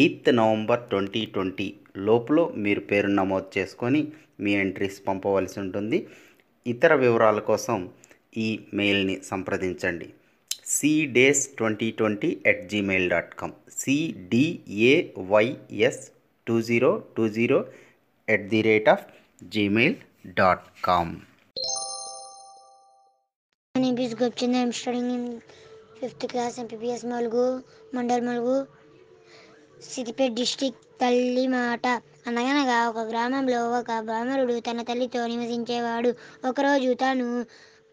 Eighth November twenty twenty లోపల మీరు పేరు నమోదు చేసుకొని మీ ఎంట్రీస్ పంపవలసి ఉంటుంది. ఇతర వివరాల కోసం ఈ మెయిల్ని సంప్రదించండి. Cdays twenty twenty at Gmail dot com CDAYS two zero two zero at the rate of Gmail dot com My name is Gopchand. I am studying in fifth class Malgu, Mandal Malgu, Siddipet district తల్లి మాట. అనగనగా ఒక గ్రామంలో ఒక బ్రాహ్మణుడు తన తల్లితో నివసించేవాడు. ఒకరోజు తాను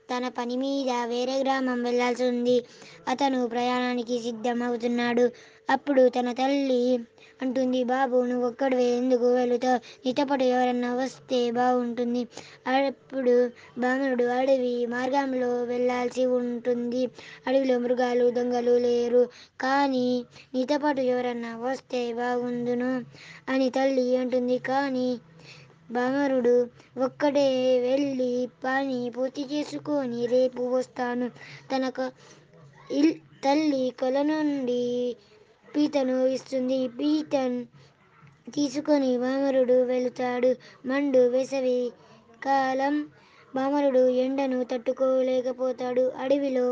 తన పని మీద వేరే గ్రామం వెళ్ళాల్సి ఉంది. అతను ప్రయాణానికి సిద్ధమవుతున్నాడు. అప్పుడు తన తల్లి అంటుంది బాబు నువ్వు ఒక్కడివే ఎందుకు వెళుతావు? నీతోపాటు ఎవరన్నా వస్తే బాగుంటుంది అప్పుడు బ్రాహ్మణుడు అడవి మార్గంలో వెళ్ళాల్సి ఉంటుంది. అడవిలో మృగాలు దొంగలు లేరు. కానీ నీతోపాటు ఎవరన్నా వస్తే బాగుందును అని తల్లి అంటుంది. కానీ బామరుడు ఒక్కడే వెళ్ళి పని పూర్తి చేసుకొని రేపు వస్తాను. తన ఇల్ తల్లి కొల నుండి పీతను ఇస్తుంది. పీతన్ తీసుకొని బామరుడు వెళుతాడు. మండు వేసవి కాలం బామరుడు ఎండను తట్టుకోలేకపోతాడు. అడవిలో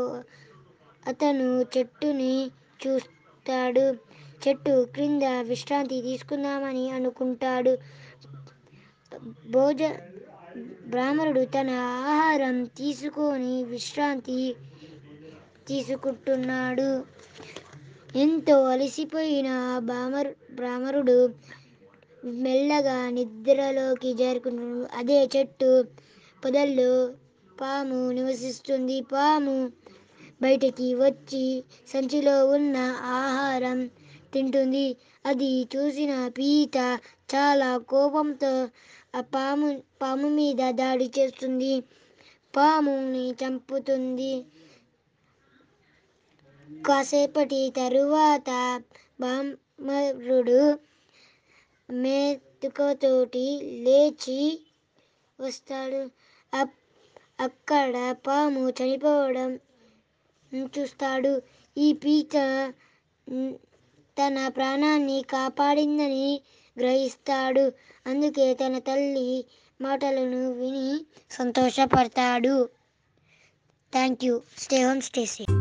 అతను చెట్టుని చూస్తాడు. చెట్టు క్రింద విశ్రాంతి తీసుకుందామని అనుకుంటాడు. భోజ బ్రాహ్మణుడు తన ఆహారం తీసుకొని విశ్రాంతి తీసుకుంటున్నాడు. ఎంతో అలసిపోయిన బామరు బ్రాహ్మరుడు మెల్లగా నిద్రలోకి చేరుకుంటున్నాడు అదే చెట్టు పొదల్లో పాము నివసిస్తుంది. పాము బయటికి వచ్చి సంచిలో ఉన్న ఆహారం తింటుంది. అది చూసిన పీత చాలా కోపంతో ఆ పాము పాము మీద దాడి చేస్తుంది. పాముని చంపుతుంది. కాసేపటి తరువాత బామరుడు మేతుకతోటి లేచి వస్తాడు. అప్- అక్కడ పాము చనిపోవడం చూస్తాడు. ఈ పీత తన ప్రాణాన్ని కాపాడిందని గ్రహిస్తాడు. అందుకే తన తల్లి మాటలను విని సంతోషపడతాడు. Thank you stay home stay safe